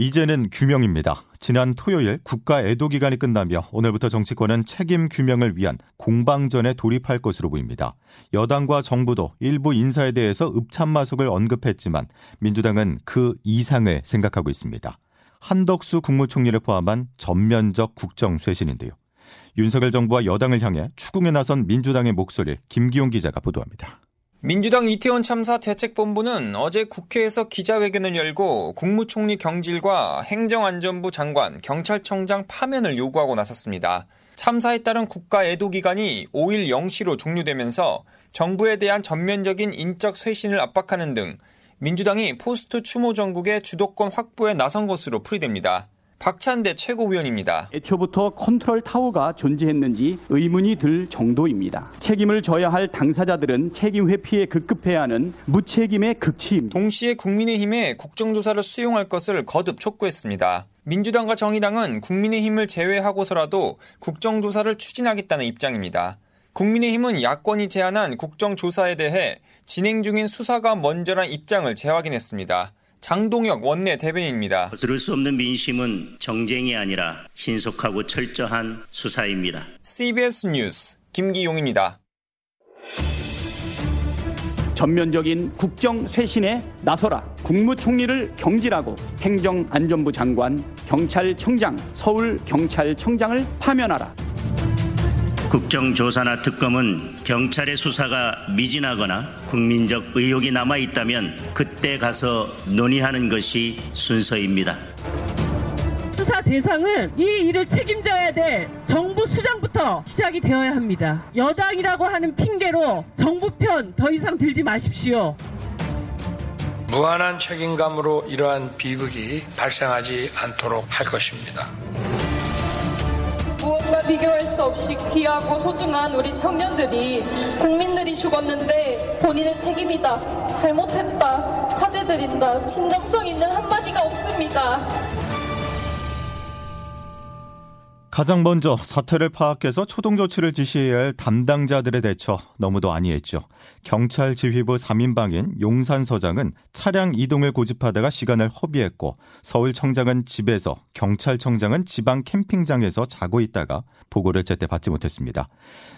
이제는 규명입니다. 지난 토요일 국가 애도 기간이 끝나며 오늘부터 정치권은 책임 규명을 위한 공방전에 돌입할 것으로 보입니다. 여당과 정부도 일부 인사에 대해서 읍참마속을 언급했지만 민주당은 그 이상을 생각하고 있습니다. 한덕수 국무총리를 포함한 전면적 국정 쇄신인데요. 윤석열 정부와 여당을 향해 추궁에 나선 민주당의 목소리 김기용 기자가 보도합니다. 민주당 이태원 참사 대책본부는 어제 국회에서 기자회견을 열고 국무총리 경질과 행정안전부 장관, 경찰청장 파면을 요구하고 나섰습니다. 참사에 따른 국가 애도 기간이 5일 0시로 종료되면서 정부에 대한 전면적인 인적 쇄신을 압박하는 등 민주당이 post 추모 정국의 주도권 확보에 나선 것으로 풀이됩니다. 박찬대 최고위원입니다. 애초부터 컨트롤 타워가 존재했는지 의문이 들 정도입니다. 책임을 져야 할 당사자들은 책임 회피에 급급해 하는 무책임의 극치입니다. 동시에 국민의힘에 국정조사를 수용할 것을 거듭 촉구했습니다. 민주당과 정의당은 국민의힘을 제외하고서라도 국정조사를 추진하겠다는 입장입니다. 국민의힘은 야권이 제안한 국정조사에 대해 진행 중인 수사가 먼저란 입장을 재확인했습니다. 장동혁 원내 대변인입니다. 거스를 수 없는 민심은 정쟁이 아니라 신속하고 철저한 수사입니다. CBS 뉴스 김기용입니다. 전면적인 국정 쇄신에 나서라. 국무총리를 경질하고 행정안전부 장관, 경찰청장, 서울경찰청장을 파면하라. 국정조사나 특검은 경찰의 수사가 미진하거나 국민적 의혹이 남아 있다면 그때 가서 논의하는 것이 순서입니다. 수사 대상은 이 일을 책임져야 될 정부 수장부터 시작이 되어야 합니다. 여당이라고 하는 핑계로 정부 편 더 이상 들지 마십시오. 무한한 책임감으로 이러한 비극이 발생하지 않도록 할 것입니다. 비교할 수 없이 귀하고 소중한 우리 청년들이 국민들이 죽었는데 본인의 책임이다. 잘못했다. 사죄드린다. 진정성 있는 한마디가 없습니다. 가장 먼저 사태를 파악해서 초동 조치를 지시해야 할 담당자들의 대처 너무도 아니했죠. 경찰 지휘부 3인방인 용산 서장은 차량 이동을 고집하다가 시간을 허비했고 서울청장은 집에서 경찰청장은 지방 캠핑장에서 자고 있다가 보고를 제때 받지 못했습니다.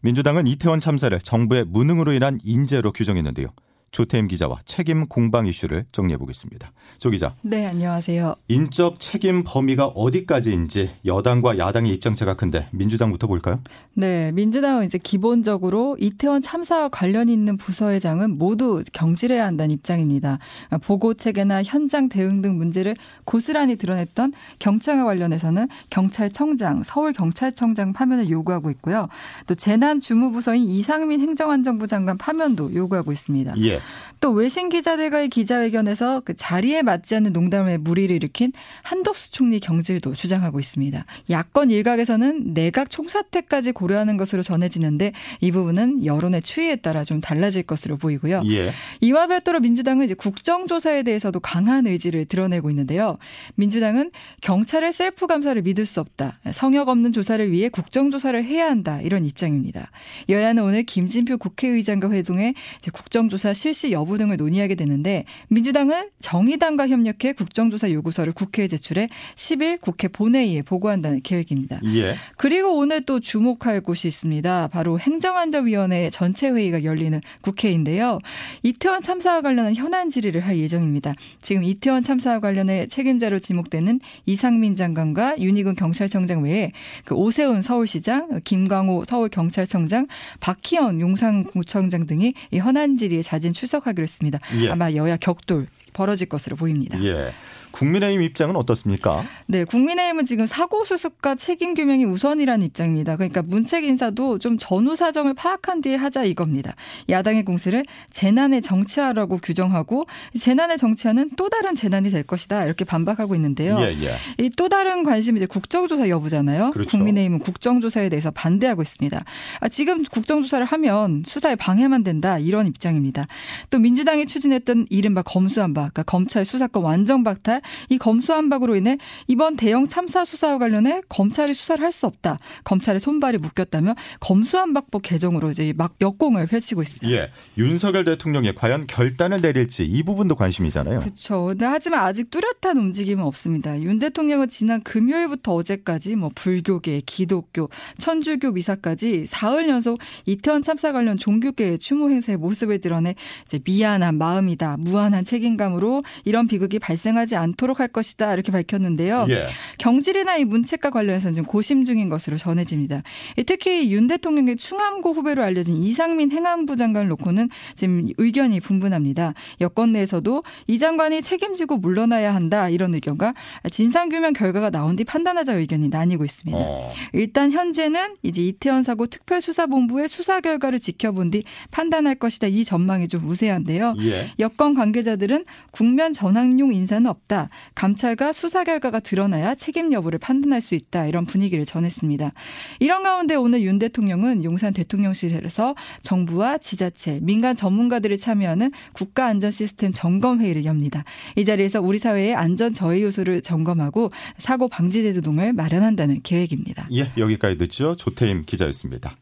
민주당은 이태원 참사를 정부의 무능으로 인한 인재로 규정했는데요. 조태임 기자와 책임 공방 이슈를 정리해 보겠습니다. 조 기자. 네, 안녕하세요. 인적 책임 범위가 어디까지인지 여당과 야당의 입장차가 큰데 민주당부터 볼까요? 네, 민주당은 이제 기본적으로 이태원 참사와 관련 있는 부서회장은 모두 경질해야 한다는 입장입니다. 보고 체계나 현장 대응 등 문제를 고스란히 드러냈던 경찰과 관련해서는 경찰청장, 서울경찰청장 파면을 요구하고 있고요. 또 재난주무부서인 이상민 행정안전부 장관 파면도 요구하고 있습니다. 예. 또 외신 기자들과의 기자회견에서 그 자리에 맞지 않는 농담에 무리를 일으킨 한덕수 총리 경질도 주장하고 있습니다. 야권 일각에서는 내각 총사태까지 고려하는 것으로 전해지는데 이 부분은 여론의 추이에 따라 좀 달라질 것으로 보이고요. 예. 이와 별도로 민주당은 이제 국정조사에 대해서도 강한 의지를 드러내고 있는데요. 민주당은 경찰의 셀프 감사를 믿을 수 없다. 성역 없는 조사를 위해 국정조사를 해야 한다. 이런 입장입니다. 여야는 오늘 김진표 국회의장과 회동해 국정조사 실시 여부 등을 논의하게 되는데 민주당은 정의당과 협력해 국정조사 요구서를 국회에 제출해 10일 국회 본회의에 보고한다는 계획입니다. 예. 그리고 오늘 또 주목할 곳이 있습니다. 바로 행정안전위원회 전체 회의가 열리는 국회인데요. 이태원 참사와 관련한 현안 질의를 할 예정입니다. 지금 이태원 참사와 관련해 책임자로 지목되는 이상민 장관과 윤희근 경찰청장 외에 그 오세훈 서울시장, 김광호 서울경찰청장, 박희연 용산구청장 등이 이 현안 질의에 자진 출석하기로 했습니다. 예. 아마 여야 격돌 벌어질 것으로 보입니다. 예. 국민의힘 입장은 어떻습니까? 네, 국민의힘은 지금 사고 수습과 책임 규명이 우선이라는 입장입니다. 그러니까 문책 인사도 좀 전후 사정을 파악한 뒤에 하자 이겁니다. 야당의 공세를 재난의 정치화라고 규정하고 재난의 정치화는 또 다른 재난이 될 것이다 이렇게 반박하고 있는데요. 예, 예. 이또 다른 관심이 이제 국정조사 여부잖아요. 그렇죠. 국민의힘은 국정조사에 대해서 반대하고 있습니다. 아, 지금 국정조사를 하면 수사에 방해만 된다 이런 입장입니다. 또 민주당이 추진했던 이른바 검수한박, 그러니까 검찰 수사권 완전 박탈, 이 검수 한박으로 인해 이번 대형 참사 수사와 관련해 검찰이 수사를 할 수 없다. 검찰의 손발이 묶였다며 검수 한박법 개정으로 이제 막 역공을 펼치고 있습니다. 예. 윤석열 대통령이 과연 결단을 내릴지 이 부분도 관심이잖아요. 그렇죠. 하지만 아직 뚜렷한 움직임은 없습니다. 윤 대통령은 지난 금요일부터 어제까지 뭐 불교계, 기독교, 천주교 미사까지 사흘 연속 이태원 참사 관련 종교계 추모 행사의 모습을 드러내 이제 미안한 마음이다, 무한한 책임감으로 이런 비극이 발생하지 않 도록 할 것이다 이렇게 밝혔는데요. 예. 경질이나 이 문책과 관련해서는 지금 고심 중인 것으로 전해집니다. 특히 윤 대통령의 충암고 후배로 알려진 이상민 행안부 장관을 놓고는 지금 의견이 분분합니다. 여권 내에서도 이 장관이 책임지고 물러나야 한다 이런 의견과 진상규명 결과가 나온 뒤 판단하자 의견이 나뉘고 있습니다. 어. 일단 현재는 이제 이태원 사고 특별수사본부의 수사 결과를 지켜본 뒤 판단할 것이다 이 전망이 좀 우세한데요. 예. 여권 관계자들은 국면 전환용 인사는 없 다. 감찰과 수사 결과가 드러나야 책임 여부를 판단할 수 있다. 이런 분위기를 전했습니다. 이런 가운데 오늘 윤 대통령은 용산 대통령실에서 정부와 지자체, 민간 전문가들이 참여하는 국가안전시스템 점검회의를 엽니다. 이 자리에서 우리 사회의 안전 저해 요소를 점검하고 사고 방지 제도 등을 마련한다는 계획입니다. 예, 여기까지 듣죠. 조태임 기자였습니다.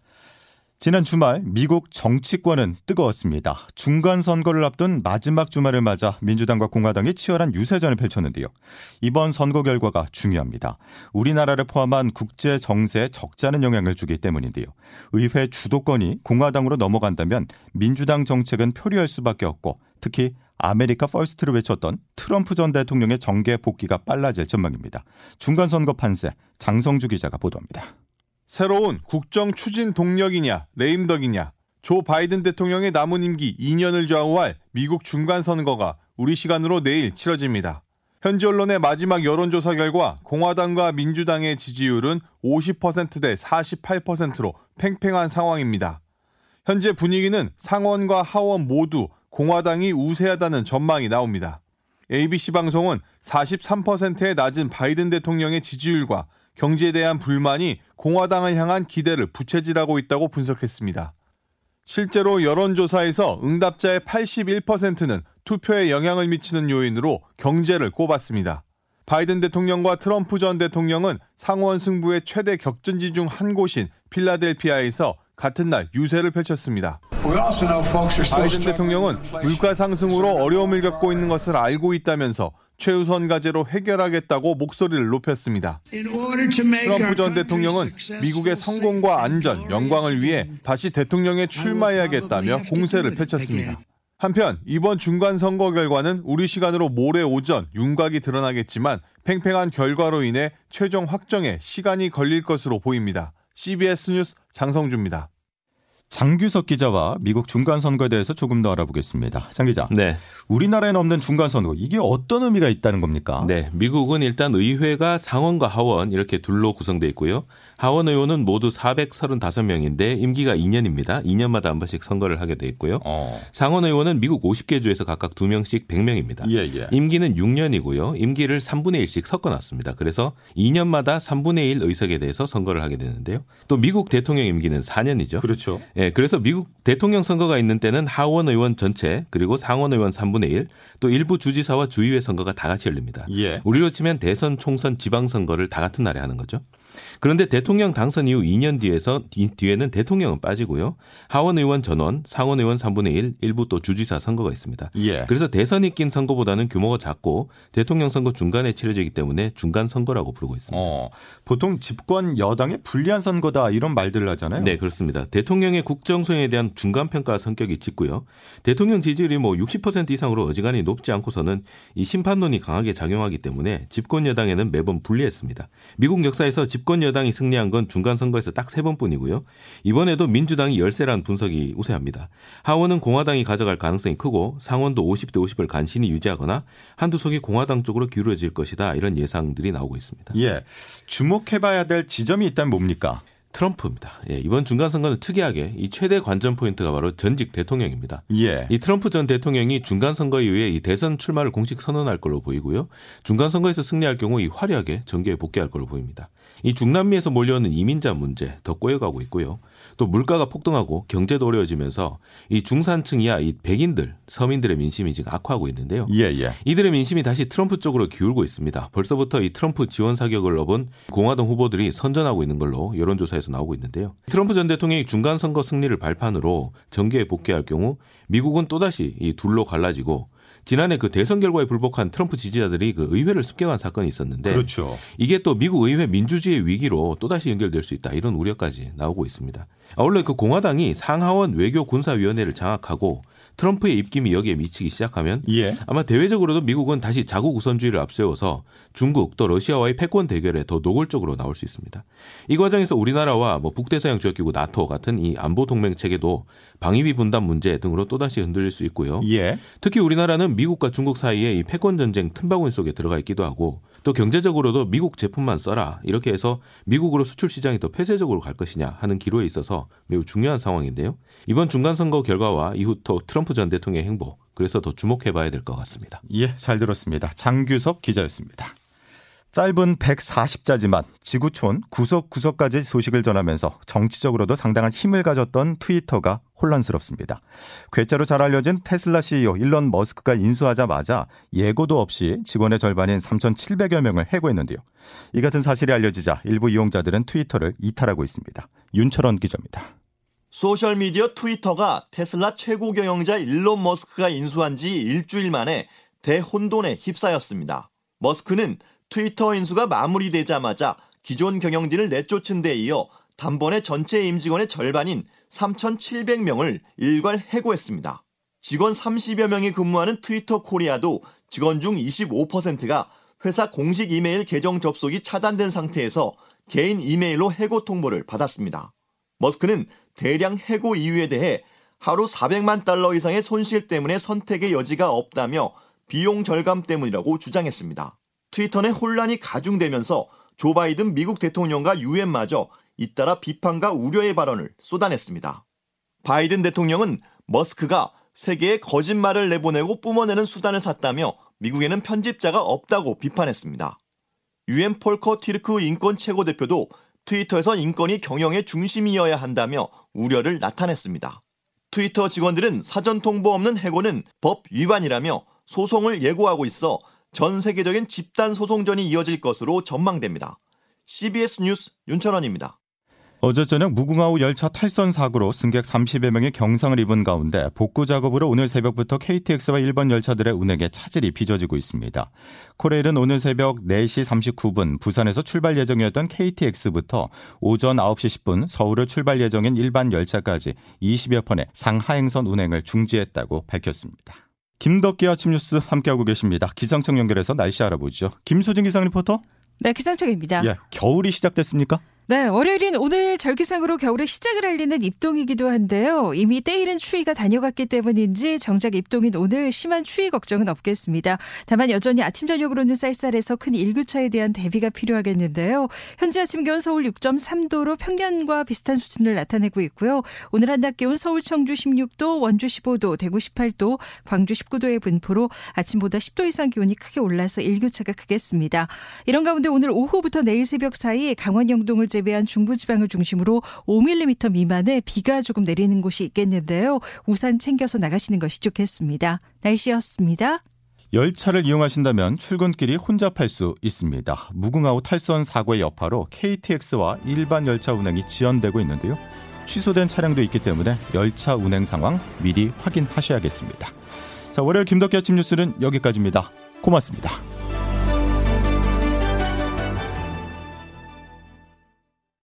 지난 주말 미국 정치권은 뜨거웠습니다. 중간 선거를 앞둔 마지막 주말을 맞아 민주당과 공화당이 치열한 유세전을 펼쳤는데요. 이번 선거 결과가 중요합니다. 우리나라를 포함한 국제 정세에 적잖은 영향을 주기 때문인데요. 의회 주도권이 공화당으로 넘어간다면 민주당 정책은 표류할 수밖에 없고 특히 America First를 외쳤던 트럼프 전 대통령의 정계 복귀가 빨라질 전망입니다. 중간 선거 판세 장성주 기자가 보도합니다. 새로운 국정 추진 동력이냐 레임덕이냐 조 바이든 대통령의 남은 임기 2년을 좌우할 미국 중간 선거가 우리 시간으로 내일 치러집니다. 현지 언론의 마지막 여론조사 결과 공화당과 민주당의 지지율은 50%대 48%로 팽팽한 상황입니다. 현재 분위기는 상원과 하원 모두 공화당이 우세하다는 전망이 나옵니다. ABC 방송은 43%의 낮은 바이든 대통령의 지지율과 경제에 대한 불만이 공화당을 향한 기대를 부채질하고 있다고 분석했습니다. 실제로 여론조사에서 응답자의 81%는 투표에 영향을 미치는 요인으로 경제를 꼽았습니다. 바이든 대통령과 트럼프 전 대통령은 상원 승부의 최대 격전지 중 한 곳인 필라델피아에서 같은 날 유세를 펼쳤습니다. 바이든 대통령은 물가 상승으로 어려움을 겪고 있는 것을 알고 있다면서 최우선 과제로 해결하겠다고 목소리를 높였습니다. 트럼프 전 대통령은 미국의 성공과 안전, 영광을 위해 다시 대통령에 출마해야겠다며 공세를 펼쳤습니다. 한편 이번 중간 선거 결과는 우리 시간으로 모레 오전 윤곽이 드러나겠지만 팽팽한 결과로 인해 최종 확정에 시간이 걸릴 것으로 보입니다. CBS 뉴스 장성주입니다. 장규석 기자와 미국 중간 선거에 대해서 조금 더 알아보겠습니다. 장 기자. 네. 우리나라에는 없는 중간 선거 이게 어떤 의미가 있다는 겁니까? 네. 미국은 일단 의회가 상원과 하원 이렇게 둘로 구성돼 있고요. 하원 의원은 모두 435명인데 임기가 2년입니다. 2년마다 한 번씩 선거를 하게 돼 있고요. 어. 상원 의원은 미국 50개 주에서 각각 2명씩 100명입니다. 예, 예. 임기는 6년이고요. 임기를 3분의 1씩 섞어 놨습니다. 그래서 2년마다 3분의 1 의석에 대해서 선거를 하게 되는데요. 또 미국 대통령 임기는 4년이죠. 그렇죠. 예, 그래서 미국 대통령 선거가 있는 때는 하원 의원 전체 그리고 상원 의원 3분의 1, 또 일부 주지사와 주의회 선거가 다 같이 열립니다. 예. 우리로 치면 대선, 총선, 지방 선거를 다 같은 날에 하는 거죠. 그런데 대통령 당선 이후 2년 뒤에서 뒤에는 대통령은 빠지고요. 하원 의원 전원, 상원 의원 3분의 1, 일부 또 주지사 선거가 있습니다. 예. 그래서 대선이 낀 선거보다는 규모가 작고 대통령 선거 중간에 치러지기 때문에 중간 선거라고 부르고 있습니다. 어, 보통 집권 여당의 불리한 선거다 이런 말들을 하잖아요. 네, 그렇습니다. 대통령의 국정 수행에 대한 중간 평가 성격이 짙고요. 대통령 지지율이 뭐 60% 이상으로 어지간히 높지 않고서는 이 심판론이 강하게 작용하기 때문에 집권 여당에는 매번 불리했습니다. 미국 역사에서 집 집권 여당이 승리한 건 중간 선거에서 딱 세 번뿐이고요. 이번에도 민주당이 열세라는 분석이 우세합니다. 하원은 공화당이 가져갈 가능성이 크고 상원도 50대 50을 간신히 유지하거나 한두 석이 공화당 쪽으로 기울어질 것이다 이런 예상들이 나오고 있습니다. 예, 주목해봐야 될 지점이 있다면 뭡니까? 트럼프입니다. 예, 이번 중간 선거는 특이하게 이 최대 관전 포인트가 바로 전직 대통령입니다. 예. 이 트럼프 전 대통령이 중간 선거 이후에 이 대선 출마를 공식 선언할 걸로 보이고요. 중간 선거에서 승리할 경우 이 화려하게 정계에 복귀할 걸로 보입니다. 이 중남미에서 몰려오는 이민자 문제 더 꼬여가고 있고요. 또 물가가 폭등하고 경제도 어려워지면서 이 중산층이야 이 백인들 서민들의 민심이 지금 악화하고 있는데요. 예, 예. 이들의 민심이 다시 트럼프 쪽으로 기울고 있습니다. 벌써부터 이 트럼프 지원 사격을 넣은 공화당 후보들이 선전하고 있는 걸로 여론조사에서 나오고 있는데요. 트럼프 전 대통령이 중간 선거 승리를 발판으로 정계에 복귀할 경우 미국은 또다시 이 둘로 갈라지고 지난해 그 대선 결과에 불복한 트럼프 지지자들이 그 의회를 습격한 사건이 있었는데 그렇죠. 이게 또 미국 의회 민주주의 위기로 또다시 연결될 수 있다 이런 우려까지 나오고 있습니다. 아, 원래 그 공화당이 상하원 외교 군사위원회를 장악하고 트럼프의 입김이 여기에 미치기 시작하면 예. 아마 대외적으로도 미국은 다시 자국 우선주의를 앞세워서 중국 또 러시아와의 패권 대결에 더 노골적으로 나올 수 있습니다. 이 과정에서 우리나라와 뭐 북대서양 지역기구 나토 같은 이 안보 동맹 체계도 방위비 분담 문제 등으로 또다시 흔들릴 수 있고요. 예. 특히 우리나라는 미국과 중국 사이에 이 패권 전쟁 틈바구니 속에 들어가 있기도 하고 또 경제적으로도 미국 제품만 써라 이렇게 해서 미국으로 수출 시장이 더 폐쇄적으로 갈 것이냐 하는 기로에 있어서 매우 중요한 상황인데요. 이번 중간 선거 결과와 이후 또 트럼프 전 대통령의 행보 그래서 더 주목해 봐야 될 것 같습니다. 예, 잘 들었습니다. 장규섭 기자였습니다. 짧은 140자지만 지구촌 구석구석까지 소식을 전하면서 정치적으로도 상당한 힘을 가졌던 트위터가 혼란스럽습니다. 괴짜로 잘 알려진 테슬라 CEO 일론 머스크가 인수하자마자 예고도 없이 직원의 절반인 3,700여 명을 해고했는데요. 이 같은 사실이 알려지자 일부 이용자들은 트위터를 이탈하고 있습니다. 윤철원 기자입니다. 소셜미디어 트위터가 테슬라 최고 경영자 일론 머스크가 인수한 지 일주일 만에 대혼돈에 휩싸였습니다. 머스크는 트위터 인수가 마무리되자마자 기존 경영진을 내쫓은 데 이어 단번에 전체 임직원의 절반인 3,700명을 일괄 해고했습니다. 직원 30여 명이 근무하는 트위터 코리아도 직원 중 25%가 회사 공식 이메일 계정 접속이 차단된 상태에서 개인 이메일로 해고 통보를 받았습니다. 머스크는 대량 해고 이유에 대해 하루 400만 달러 이상의 손실 때문에 선택의 여지가 없다며 비용 절감 때문이라고 주장했습니다. 트위터 내 혼란이 가중되면서 조 바이든 미국 대통령과 유엔마저 잇따라 비판과 우려의 발언을 쏟아냈습니다. 바이든 대통령은 머스크가 세계에 거짓말을 내보내고 뿜어내는 수단을 샀다며 미국에는 편집자가 없다고 비판했습니다. 유엔 폴커 티르크 인권 최고대표도 트위터에서 인권이 경영의 중심이어야 한다며 우려를 나타냈습니다. 트위터 직원들은 사전 통보 없는 해고는 법 위반이라며 소송을 예고하고 있어 전 세계적인 집단 소송전이 이어질 것으로 전망됩니다. CBS 뉴스 윤철원입니다. 어제 저녁 무궁화호 열차 탈선 사고로 승객 30여 명이 경상을 입은 가운데 복구 작업으로 오늘 새벽부터 KTX와 일본 열차들의 운행에 차질이 빚어지고 있습니다. 코레일은 오늘 새벽 4시 39분 부산에서 출발 예정이었던 KTX부터 오전 9시 10분 서울을 출발 예정인 일반 열차까지 20여 편의 상하행선 운행을 중지했다고 밝혔습니다. 김덕기 아침 뉴스 함께하고 계십니다. 기상청 연결해서 날씨 알아보죠. 김수진 기상 리포터. 네, 기상청입니다. 예, 겨울이 시작됐습니까? 네, 월요일인 오늘 절기상으로 겨울의 시작을 알리는 입동이기도 한데요. 이미 때이른 추위가 다녀갔기 때문인지 정작 입동인 오늘 심한 추위 걱정은 없겠습니다. 다만 여전히 아침 저녁으로는 쌀쌀해서 큰 일교차에 대한 대비가 필요하겠는데요. 현재 아침 기온 서울 6.3도로 평년과 비슷한 수준을 나타내고 있고요. 오늘 한낮 기온 서울 청주 16도, 원주 15도, 대구 18도, 광주 19도의 분포로 아침보다 10도 이상 기온이 크게 올라서 일교차가 크겠습니다. 이런 가운데 오늘 오후부터 내일 새벽 사이 강원 영동을 제외한 중부지방을 중심으로 5mm 미만의 비가 조금 내리는 곳이 있겠는데요. 우산 챙겨서 나가시는 것이 좋겠습니다. 날씨였습니다. 열차를 이용하신다면 출근길이 혼잡할 수 있습니다. 무궁화호 탈선 사고의 여파로 KTX와 일반 열차 운행이 지연되고 있는데요. 취소된 차량도 있기 때문에 열차 운행 상황 미리 확인하셔야겠습니다. 자, 월요일 김덕기 아침 뉴스는 여기까지입니다. 고맙습니다.